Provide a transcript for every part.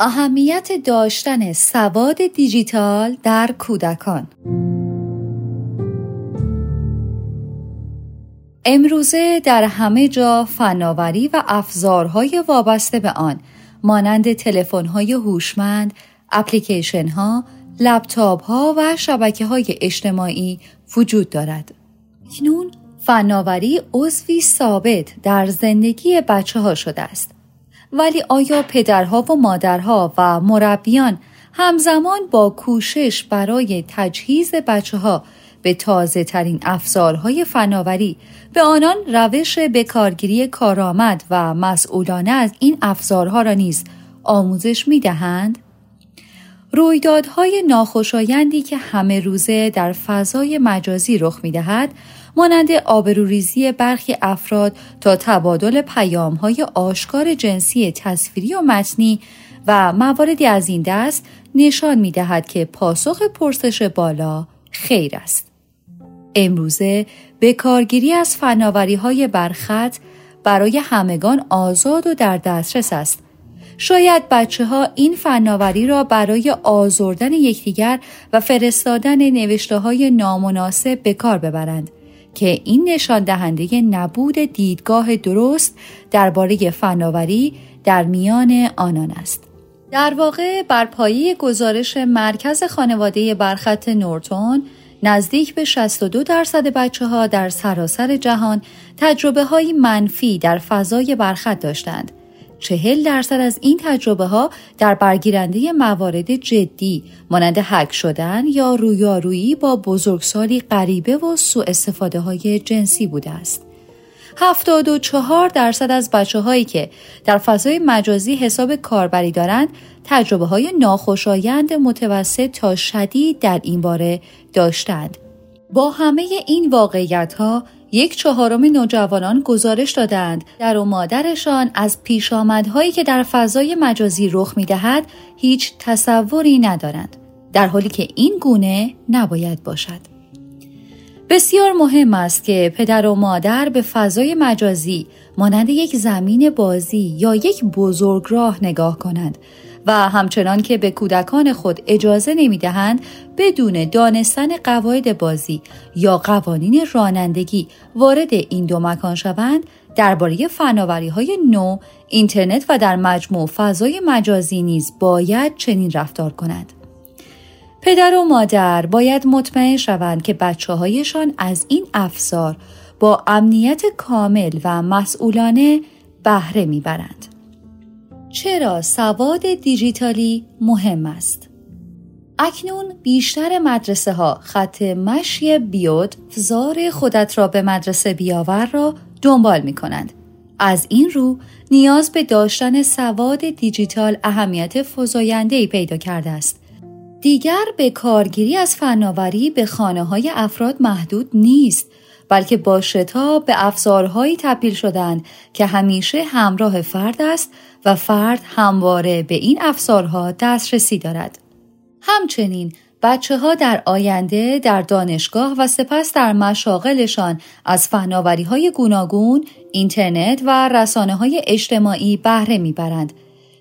اهمیت داشتن سواد دیجیتال در کودکان امروزه در همه جا فناوری و افزارهای وابسته به آن مانند تلفن‌های هوشمند، اپلیکیشن‌ها، لپتاپ‌ها و شبکه‌های اجتماعی وجود دارد. اکنون فناوری عضوی ثابت در زندگی بچه ها شده است. ولی آیا پدرها و مادرها و مربیان همزمان با کوشش برای تجهیز بچه ها به تازه ترین افزارهای فناوری به آنان روش بکارگیری کارآمد و مسئولانه از این افزارها را نیز آموزش می دهند؟ رویدادهای ناخوشایندی که همه روزه در فضای مجازی رخ می دهد مانند آبروریزی برخی افراد تا تبادل پیامهای آشکار جنسی تصویری و متنی و مواردی از این دست نشان می دهد که پاسخ پرسش بالا خیر است. امروزه به کارگیری از فناوری های برخط برای همگان آزاد و در دسترس است. شاید بچه ها این فناوری را برای آزردن یکدیگر و فرستادن نوشته های نامناسب به کار ببرند. که این نشان دهنده نبود دیدگاه درست درباره فناوری در میان آنان است. در واقع بر پایه گزارش مرکز خانواده برخط نورتون نزدیک به 62 درصد بچه ها در سراسر جهان تجربه های منفی در فضای برخط داشتند چهل درصد از این تجربه ها در برگیرنده موارد جدی مانند حک شدن یا رویارویی با بزرگسالی غریبه و سوء استفاده های جنسی بوده است. 74 درصد از بچه هایی که در فضای مجازی حساب کاربری دارند تجربه های ناخوشایند متوسط تا شدید در این باره داشتند. با همه این واقعیت ها یک چهارم نوجوانان گزارش دادند. در و مادرشان از پیشامدهایی که در فضای مجازی رخ می دهد هیچ تصوری ندارند. در حالی که این گونه نباید باشد. بسیار مهم است که پدر و مادر به فضای مجازی مانند یک زمین بازی یا یک بزرگراه نگاه کنند. و همچنان که به کودکان خود اجازه نمی دهند بدون دانستن قواعد بازی یا قوانین رانندگی وارد این دو مکان شوند درباره فناوری های نو اینترنت و در مجموع فضای مجازی نیز باید چنین رفتار کنند. پدر و مادر باید مطمئن شوند که بچه هایشان از این افزار با امنیت کامل و مسئولانه بهره می‌برند. چرا سواد دیجیتالی مهم است؟ اکنون بیشتر مدرسه ها خط مشی بیود فزار خودت را به مدرسه بیاور را دنبال می کنند. از این رو نیاز به داشتن سواد دیجیتال اهمیت فزاینده پیدا کرده است. دیگر به کارگیری از فناوری به خانه های افراد محدود نیست بلکه با شتاب به افزارهایی تبدیل شدند که همیشه همراه فرد است و فرد همواره به این افزارها دسترسی دارد. همچنین بچه ها در آینده در دانشگاه و سپس در مشاغلشان از فناوری های گوناگون، اینترنت و رسانه های اجتماعی بهره می‌برند.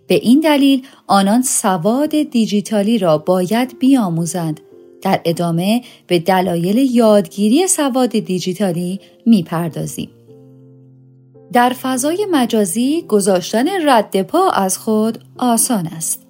به این دلیل آنان سواد دیجیتالی را باید بیاموزند. در ادامه به دلایل یادگیری سواد دیجیتالی می‌پردازیم. در فضای مجازی گذاشتن رد پا از خود آسان است.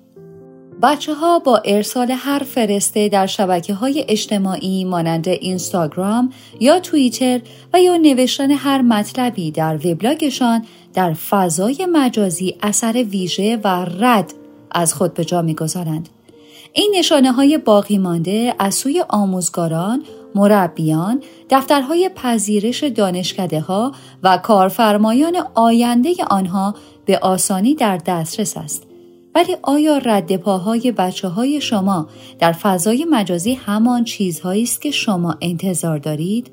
بچه ها با ارسال هر فرسته در شبکه های اجتماعی مانند اینستاگرام یا توییتر و یا نوشتن هر مطلبی در وبلاگشان در فضای مجازی اثر ویژه و رد از خود به جا می‌گذارند. این نشانه های باقی مانده از سوی آموزگاران، مربیان، دفترهای پذیرش دانشکده ها و کارفرمایان آینده آنها به آسانی در دسترس است. ولی آیا رد پاهای بچه های شما در فضای مجازی همان چیزهایی است که شما انتظار دارید؟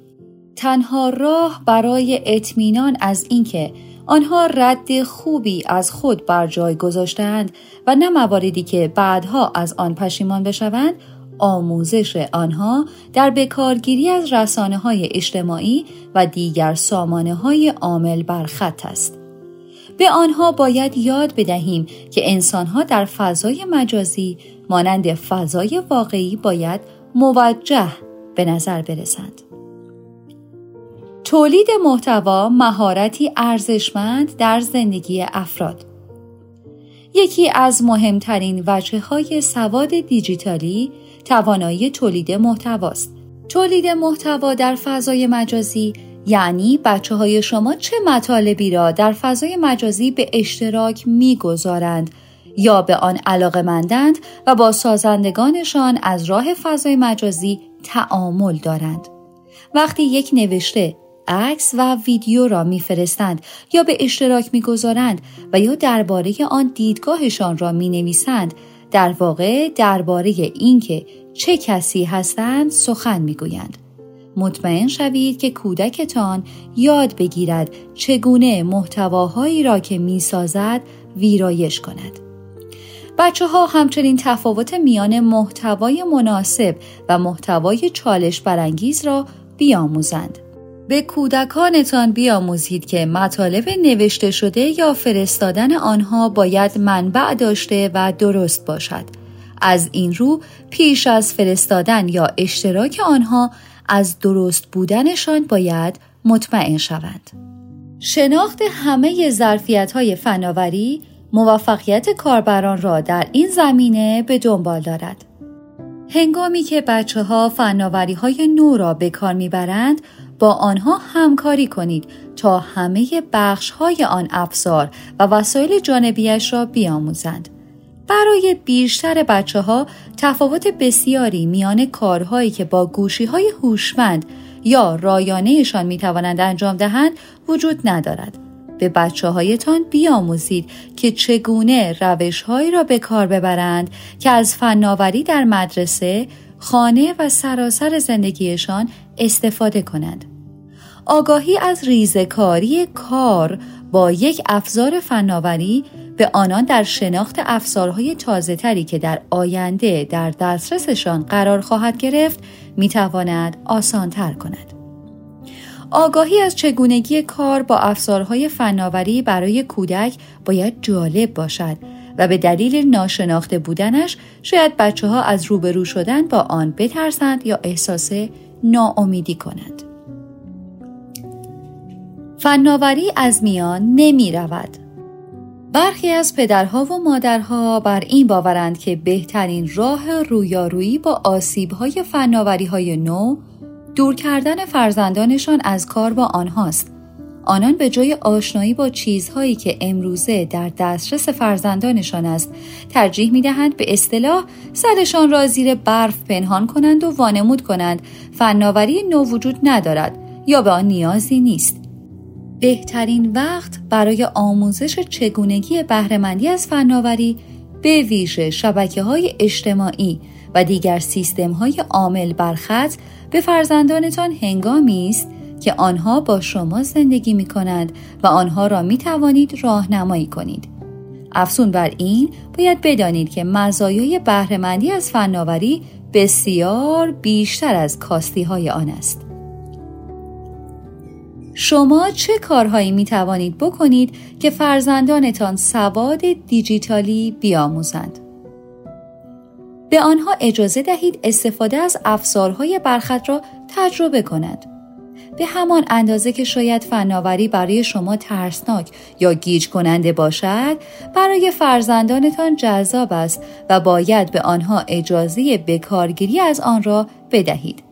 تنها راه برای اطمینان از اینکه آنها رد خوبی از خود بر جای گذاشتند و نه مواردی که بعدها از آن پشیمان بشوند آموزش آنها در بکارگیری از رسانه های اجتماعی و دیگر سامانه های عامل بر خط است. به آنها باید یاد بدهیم که انسانها در فضای مجازی مانند فضای واقعی باید موجه به نظر برسند. تولید محتوا مهارتی ارزشمند در زندگی افراد یکی از مهمترین وجه های سواد دیجیتالی توانایی تولید محتواست. تولید محتوا در فضای مجازی یعنی بچه های شما چه مطالبی را در فضای مجازی به اشتراک می‌گذارند یا به آن علاقه مندند و با سازندگانشان از راه فضای مجازی تعامل دارند. وقتی یک نوشته عکس و ویدیو را میفرستند یا به اشتراک می‌گذارند و یا درباره آن دیدگاهشان را می نویسند در واقع درباره اینکه چه کسی هستند سخن می‌گویند. مطمئن شوید که کودکتان یاد بگیرد چگونه محتواهایی را که می‌سازد ویرایش کند. بچه ها همچنین تفاوت میان محتوای مناسب و محتوای چالش برانگیز را بیاموزند. به کودکانتان بیاموزید که مطالب نوشته شده یا فرستادن آنها باید منبع داشته و درست باشد. از این رو پیش از فرستادن یا اشتراک آنها از درست بودنشان باید مطمئن شوند. شناخت همه ظرفیت های فناوری موفقیت کاربران را در این زمینه به دنبال دارد. هنگامی که بچه ها فناوری های نو را به کار می‌برند با آنها همکاری کنید تا همه بخش های آن افزار و وسایل جانبیش را بیاموزند. برای بیشتر بچه ها تفاوت بسیاری میان کارهایی که با گوشی های هوشمند یا رایانهشان می توانند انجام دهند وجود ندارد. به بچه هایتان بیاموزید که چگونه روش هایی را به کار ببرند که از فناوری در مدرسه، خانه و سراسر زندگیشان استفاده کنند. آگاهی از ریزکاری کار با یک افزار فناوری به آنان در شناخت افزارهای تازه تری که در آینده در دسترسشان قرار خواهد گرفت می تواند آسان تر کند. آگاهی از چگونگی کار با افزارهای فناوری برای کودک باید جالب باشد و به دلیل ناشناخته بودنش شاید بچه ها از روبرو شدن با آن بترسند یا احساس ناامیدی کنند. فناوری از میان نمی رود. برخی از پدرها و مادرها بر این باورند که بهترین راه رویارویی با آسیبهای فناوری های نو دور کردن فرزندانشان از کار با آنهاست. آنان به جای آشنایی با چیزهایی که امروزه در دسترس فرزندانشان است ترجیح می دهند به اصطلاح سرشان را زیر برف پنهان کنند و وانمود کنند فناوری نو وجود ندارد یا به آن نیازی نیست بهترین وقت برای آموزش چگونگی بهرهمندی از فناوری به ویژه شبکه های اجتماعی و دیگر سیستم های عامل بر خط به فرزندانتان هنگامی است که آنها با شما زندگی می کنند و آنها را می توانید راهنمایی کنید. افزون بر این باید بدانید که مزایای بهرهمندی از فناوری بسیار بیشتر از کاستی های آن است. شما چه کارهایی می توانید بکنید که فرزندانتان سواد دیجیتالی بیاموزند؟ به آنها اجازه دهید استفاده از افزارهای برخط را تجربه کنند. به همان اندازه که شاید فناوری برای شما ترسناک یا گیج کننده باشد برای فرزندانتان جذاب است و باید به آنها اجازه بکارگیری از آن را بدهید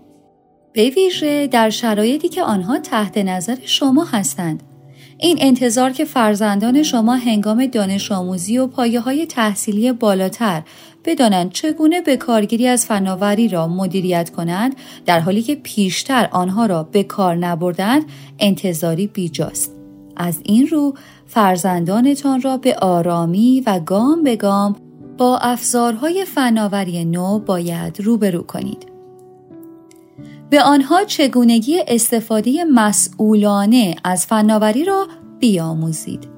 به ویژه در شرایطی که آنها تحت نظر شما هستند این انتظار که فرزندان شما هنگام دانش آموزی و پایه های تحصیلی بالاتر بدانند چگونه به کارگیری از فناوری را مدیریت کنند در حالی که پیشتر آنها را به کار نبردند انتظاری بیجاست. از این رو فرزندانتان را به آرامی و گام به گام با افزارهای فناوری نو باید روبرو کنید. به آنها چگونگی استفاده مسئولانه از فناوری را بیاموزید.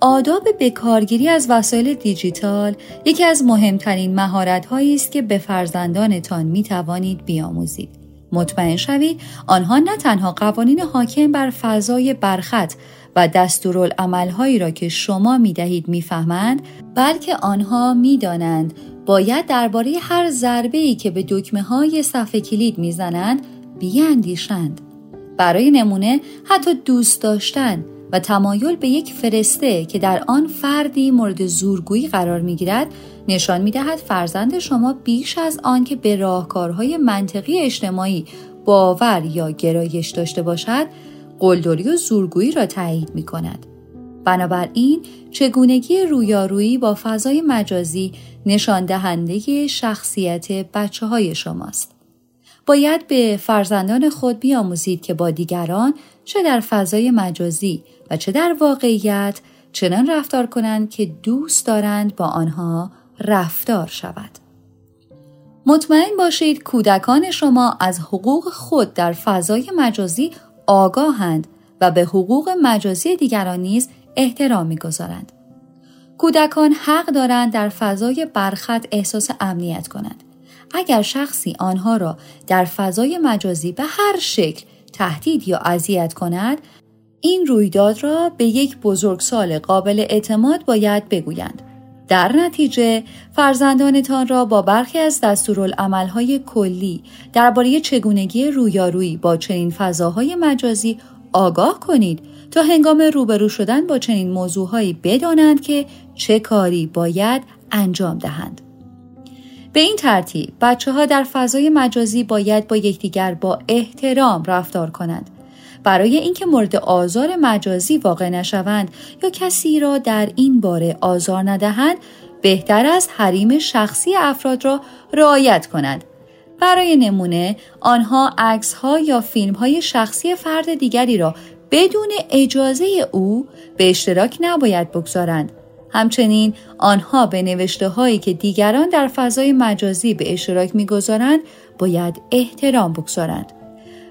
آداب بکارگیری از وسایل دیجیتال یکی از مهمترین مهارت است که به فرزندانتان می توانید بیاموزید. مطمئن شوید آنها نه تنها قوانین حاکم بر فضای برخط و دستورالعملهایی را که شما می دهید می‌فهمند بلکه آنها می‌دانند باید درباره هر ضربه ای که به دکمه های صفحه کلید می‌زنند بیاندیشند برای نمونه حتی دوست داشتن و تمایل به یک فرسته که در آن فردی مورد زورگویی قرار می گیرد نشان می دهد فرزند شما بیش از آن که به راهکارهای منطقی اجتماعی باور یا گرایش داشته باشد قلدری و زورگویی را تایید می کند. بنابراین چگونگی رویارویی با فضای مجازی نشان دهنده شخصیت بچه های شماست. باید به فرزندان خود بیاموزید که با دیگران چه در فضای مجازی و چه در واقعیت چنان رفتار کنند که دوست دارند با آنها رفتار شود. مطمئن باشید کودکان شما از حقوق خود در فضای مجازی آگاهند و به حقوق مجازی دیگران نیز احترام می‌گذارند. کودکان حق دارند در فضای برخط احساس امنیت کنند. اگر شخصی آنها را در فضای مجازی به هر شکل تهدید یا اذیت کند این رویداد را به یک بزرگسال قابل اعتماد باید بگویند در نتیجه فرزندانتان را با برخی از دستورالعملهای کلی درباره چگونگی رویارویی با چنین فضاهای مجازی آگاه کنید تا هنگام روبرو شدن با چنین موضوعهایی بدانند که چه کاری باید انجام دهند. به این ترتیب بچه ها در فضای مجازی باید با یکدیگر با احترام رفتار کنند برای اینکه مورد آزار مجازی واقع نشوند یا کسی را در این باره آزار ندهند بهتر است حریم شخصی افراد را رعایت کنند برای نمونه آنها عکس ها یا فیلم های شخصی فرد دیگری را بدون اجازه او به اشتراک نباید بگذارند همچنین آنها به نوشته هایی که دیگران در فضای مجازی به اشتراک می‌گذارند باید احترام بگذارند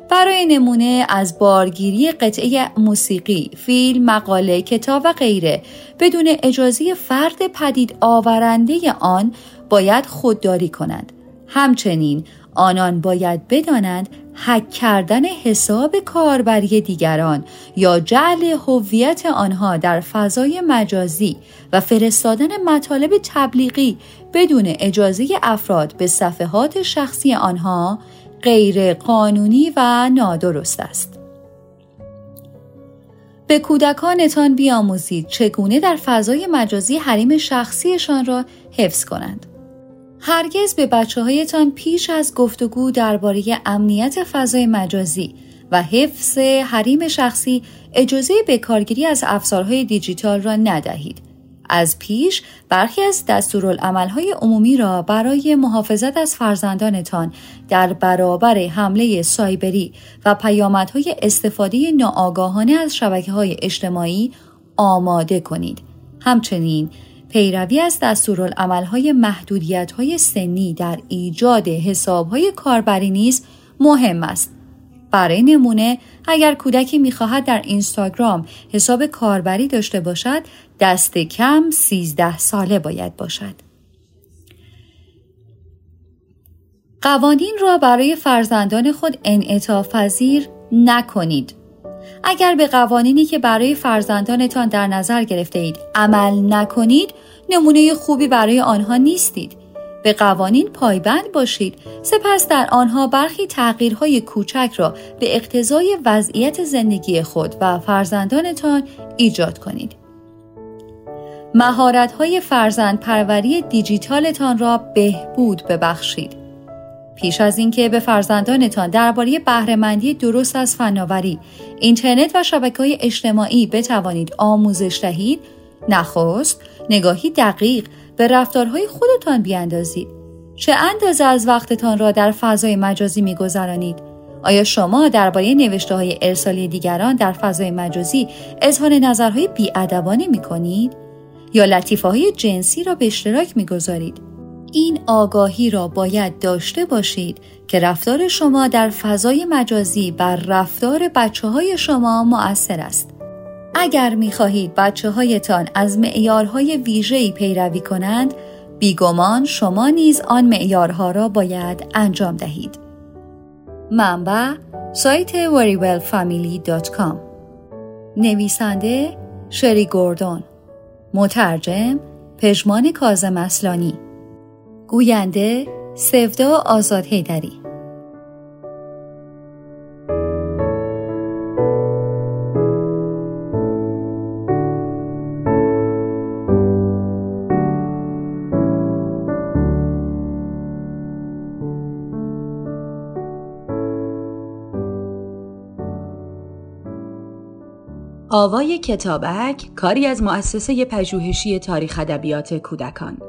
برای نمونه از بارگیری قطعه موسیقی، فیلم، مقاله، کتاب و غیره بدون اجازه فرد پدید آورنده آن باید خودداری کنند. همچنین آنان باید بدانند حک کردن حساب کاربری دیگران یا جعل هویت آنها در فضای مجازی و فرستادن مطالب تبلیغی بدون اجازه افراد به صفحات شخصی آنها غیر قانونی و نادرست است. به کودکانتان بیاموزید چگونه در فضای مجازی حریم شخصیشان را حفظ کنند. هرگز به بچه هایتان پیش از گفتگو درباره امنیت فضای مجازی و حفظ حریم شخصی اجازه بکارگیری از افزارهای دیجیتال را ندهید از پیش برخی از دستورالعملهای عمومی را برای محافظت از فرزندانتان در برابر حمله سایبری و پیامدهای استفاده ناآگاهانه از شبکه های اجتماعی آماده کنید. همچنین پیروی از دستورالعملهای محدودیت‌های سنی در ایجاد حسابهای کاربری نیز مهم است برای نمونه اگر کودکی می‌خواهد در اینستاگرام حساب کاربری داشته باشد دست کم 13 ساله باید باشد. قوانین را برای فرزندان خود انعطاف پذیر نکنید. اگر به قوانینی که برای فرزندانتان در نظر گرفته اید عمل نکنید نمونه خوبی برای آنها نیستید. به قوانین پایبند باشید سپس در آنها برخی تغییرهای کوچک را به اقتضای وضعیت زندگی خود و فرزندانتان ایجاد کنید. مهارت‌های فرزند پروری دیجیتالتان را بهبود ببخشید. پیش از اینکه به فرزندانتان درباره بهرهمندی درست از فناوری، اینترنت و های اجتماعی بتوانید آموزش دهید، نخست نگاهی دقیق به رفتارهای خودتان بیاندازید. چه اندازه از وقتتان را در فضای مجازی میگذرانید؟ آیا شما درباره نوشته های ارسالی دیگران در فضای مجازی اظهار نظرهای بیادبانه می کنید؟ یا لطیفه های جنسی را به اشتراک می گذارید؟ این آگاهی را باید داشته باشید که رفتار شما در فضای مجازی بر رفتار بچه های شما مؤثر است. اگر می خواهید بچه هایتان از معیارهای ویژه‌ای پیروی کنند، بیگمان شما نیز آن معیارها را باید انجام دهید. منبع سایت worrywellfamily.com نویسنده شری گوردون مترجم پژمان کازم اصلانی گوینده سفدا آزاد هیدری آوای کتابک کاری از مؤسسه پژوهشی تاریخ ادبیات کودکان.